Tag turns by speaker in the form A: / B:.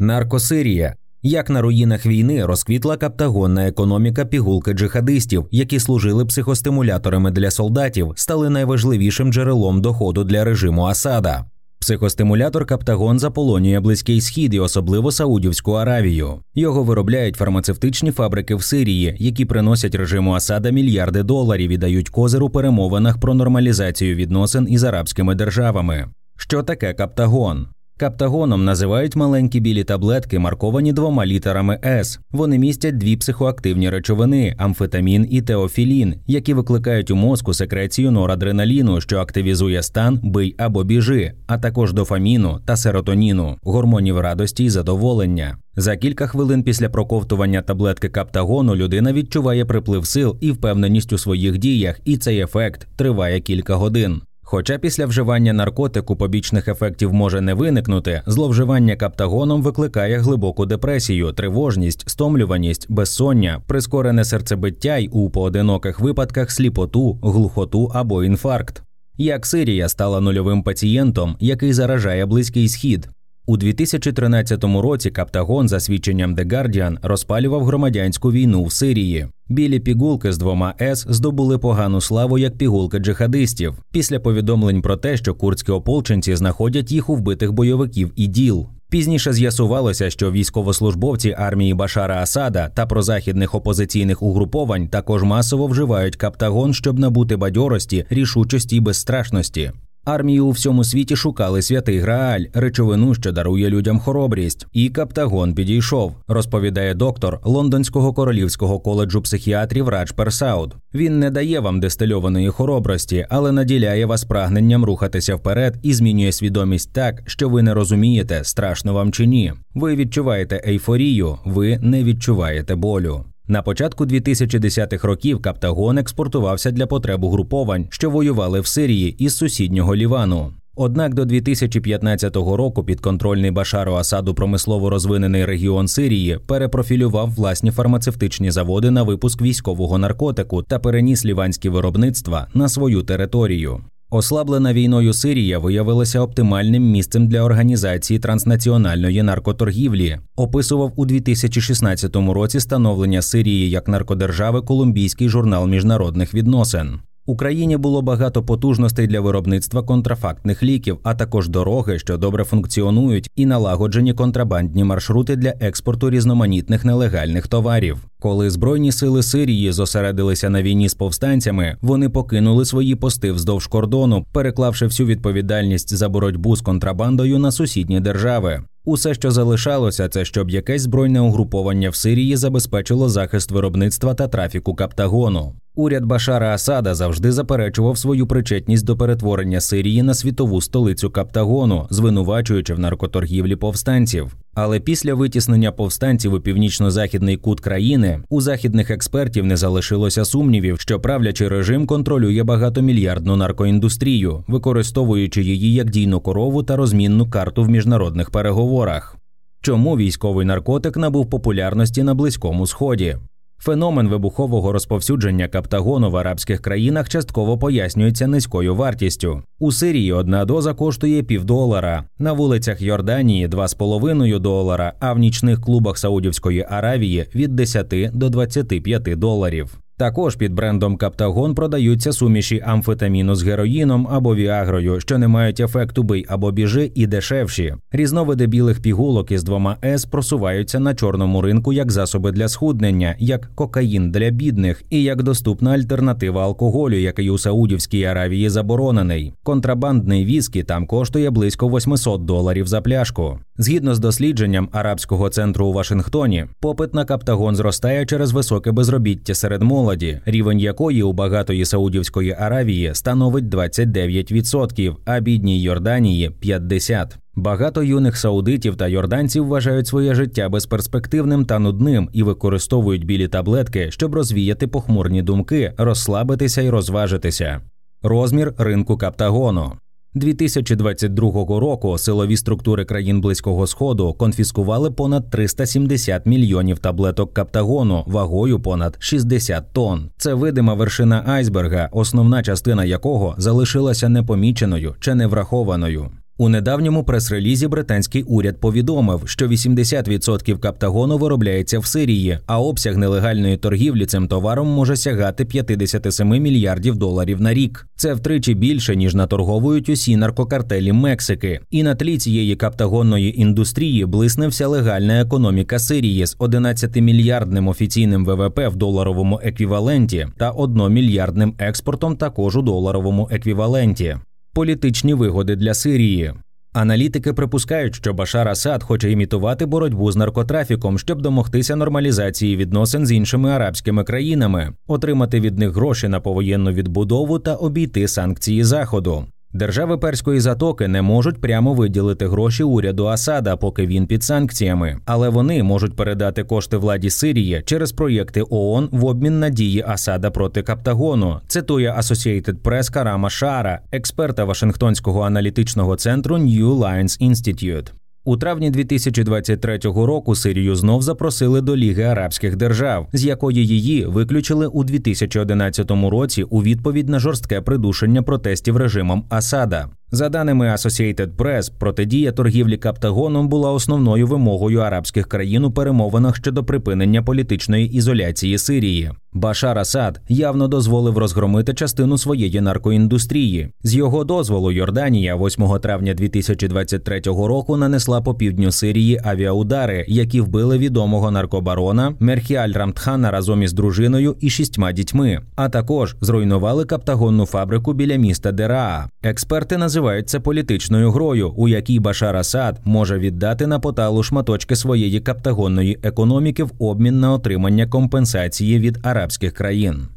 A: Наркосирія. Як на руїнах війни розквітла каптагонна економіка пігулки джихадистів, які служили психостимуляторами для солдатів, стали найважливішим джерелом доходу для режиму Асада. Психостимулятор Каптагон заполонює близький схід і особливо Саудівську Аравію. Його виробляють фармацевтичні фабрики в Сирії, які приносять режиму Асада мільярди доларів і дають козир у перемовинах про нормалізацію відносин із арабськими державами. Що таке Каптагон? Каптагоном називають маленькі білі таблетки, марковані двома літерами С. Вони містять дві психоактивні речовини амфетамін і теофілін, які викликають у мозку секрецію норадреналіну, що активізує стан бий або біжи, а також дофаміну та серотоніну, гормонів радості і задоволення. За кілька хвилин після проковтування таблетки каптагону людина відчуває приплив сил і впевненість у своїх діях, і цей ефект триває кілька годин. Хоча після вживання наркотику побічних ефектів може не виникнути, зловживання каптагоном викликає глибоку депресію, тривожність, стомлюваність, безсоння, прискорене серцебиття й у поодиноких випадках сліпоту, глухоту або інфаркт. Як Сирія стала нульовим пацієнтом, який заражає близький схід. У 2013 році Каптагон, за свідченням The Guardian, розпалював громадянську війну в Сирії. Білі пігулки з двома С здобули погану славу як пігулки джихадистів після повідомлень про те, що курдські ополченці знаходять їх у вбитих бойовиків і діл. Пізніше з'ясувалося, що військовослужбовці армії Башара Асада та прозахідних опозиційних угруповань також масово вживають каптагон, щоб набути бадьорості, рішучості і безстрашності. Армії у всьому світі шукали святий Грааль, речовину, що дарує людям хоробрість, і Каптагон підійшов, розповідає доктор Лондонського королівського коледжу психіатрів Радж Персауд. Він не дає вам дистильованої хоробрості, але наділяє вас прагненням рухатися вперед і змінює свідомість так, що ви не розумієте, страшно вам чи ні. Ви відчуваєте ейфорію, ви не відчуваєте болю. На початку 2010-х років Каптагон експортувався для потреб угруповань, що воювали в Сирії із сусіднього Лівану. Однак до 2015 року підконтрольний Башару Асаду промислово розвинений регіон Сирії перепрофілював власні фармацевтичні заводи на випуск військового наркотику та переніс ліванські виробництва на свою територію. Ослаблена війною Сирія виявилася оптимальним місцем для організації транснаціональної наркоторгівлі. Описував у 2016 році становлення Сирії як наркодержави Колумбійський журнал міжнародних відносин. Україні було багато потужностей для виробництва контрафактних ліків, а також дороги, що добре функціонують, і налагоджені контрабандні маршрути для експорту різноманітних нелегальних товарів. Коли збройні сили Сирії зосередилися на війні з повстанцями, вони покинули свої пости вздовж кордону, переклавши всю відповідальність за боротьбу з контрабандою на сусідні держави. Усе, що залишалося, це щоб якесь збройне угруповання в Сирії забезпечило захист виробництва та трафіку каптагону. Уряд Башара Асада завжди заперечував свою причетність до перетворення Сирії на світову столицю Каптагону, звинувачуючи в наркоторгівлі повстанців. Але після витіснення повстанців у північно-західний кут країни у західних експертів не залишилося сумнівів, що правлячий режим контролює багатомільярдну наркоіндустрію, використовуючи її як дійну корову та розмінну карту в міжнародних переговорах. Чому військовий наркотик набув популярності на близькому сході? Феномен вибухового розповсюдження каптагону в арабських країнах частково пояснюється низькою вартістю. У Сирії одна доза коштує півдолара, на вулицях Йорданії 2,5 долара, а в нічних клубах Саудівської Аравії від 10 до 25 доларів. Також під брендом Каптагон продаються суміші амфетаміну з героїном або віагрою, що не мають ефекту бий або біжи, і дешевші. Різновиди білих пігулок із двома С просуваються на чорному ринку як засоби для схуднення, як кокаїн для бідних і як доступна альтернатива алкоголю, який у Саудівській Аравії заборонений. Контрабандний віскі там коштує близько 800 доларів за пляшку. Згідно з дослідженням арабського центру у Вашингтоні, попит на Каптагон зростає через високе безробіття серед молоді, рівень якої у багатої Саудівської Аравії становить 29%, а бідній Йорданії 50%. Багато юних саудитів та йорданців вважають своє життя безперспективним та нудним і використовують білі таблетки, щоб розвіяти похмурні думки, розслабитися і розважитися. Розмір ринку Каптагону 2022 року силові структури країн близького сходу конфіскували понад 370 мільйонів таблеток каптагону вагою понад 60 тонн. Це видима вершина айсберга, основна частина якого залишилася непоміченою чи неврахованою. У недавньому прес-релізі британський уряд повідомив, що 80% каптагону виробляється в Сирії, а обсяг нелегальної торгівлі цим товаром може сягати 57 мільярдів доларів на рік. Це втричі більше ніж наторговують усі наркокартелі Мексики. І на тлі цієї каптагонної індустрії блисне вся легальна економіка Сирії з 11 мільярдним офіційним ВВП в доларовому еквіваленті та 1 мільярдним експортом також у доларовому еквіваленті політичні вигоди для Сирії. Аналітики припускають, що Башар Асад хоче імітувати боротьбу з наркотрафіком, щоб домогтися нормалізації відносин з іншими арабськими країнами, отримати від них гроші на повоєнну відбудову та обійти санкції Заходу. Держави перської затоки не можуть прямо виділити гроші уряду Асада, поки він під санкціями, але вони можуть передати кошти владі Сирії через проєкти ООН в обмін на дії Асада проти Каптагону. Цитує Associated Press Карама Шара, експерта Вашингтонського аналітичного центру New Lions Institute. У травні 2023 року Сирію знов запросили до Ліги Арабських держав, з якої її виключили у 2011 році у відповідь на жорстке придушення протестів режимом Асада. За даними Associated Press, протидія торгівлі Каптагоном була основною вимогою арабських країн у перемовинах щодо припинення політичної ізоляції Сирії. Башар Асад явно дозволив розгромити частину своєї наркоіндустрії. З його дозволу Йорданія 8 травня 2023 року нанесла по півдню Сирії авіаудари, які вбили відомого наркобарона Мерхіаль Рамтхана разом із дружиною і шістьма дітьми, а також зруйнували каптагонну фабрику біля міста Дераа. Експерти називають це політичною грою, у якій Башар Асад може віддати на поталу шматочки своєї каптагонної економіки в обмін на отримання компенсації від арабських країн.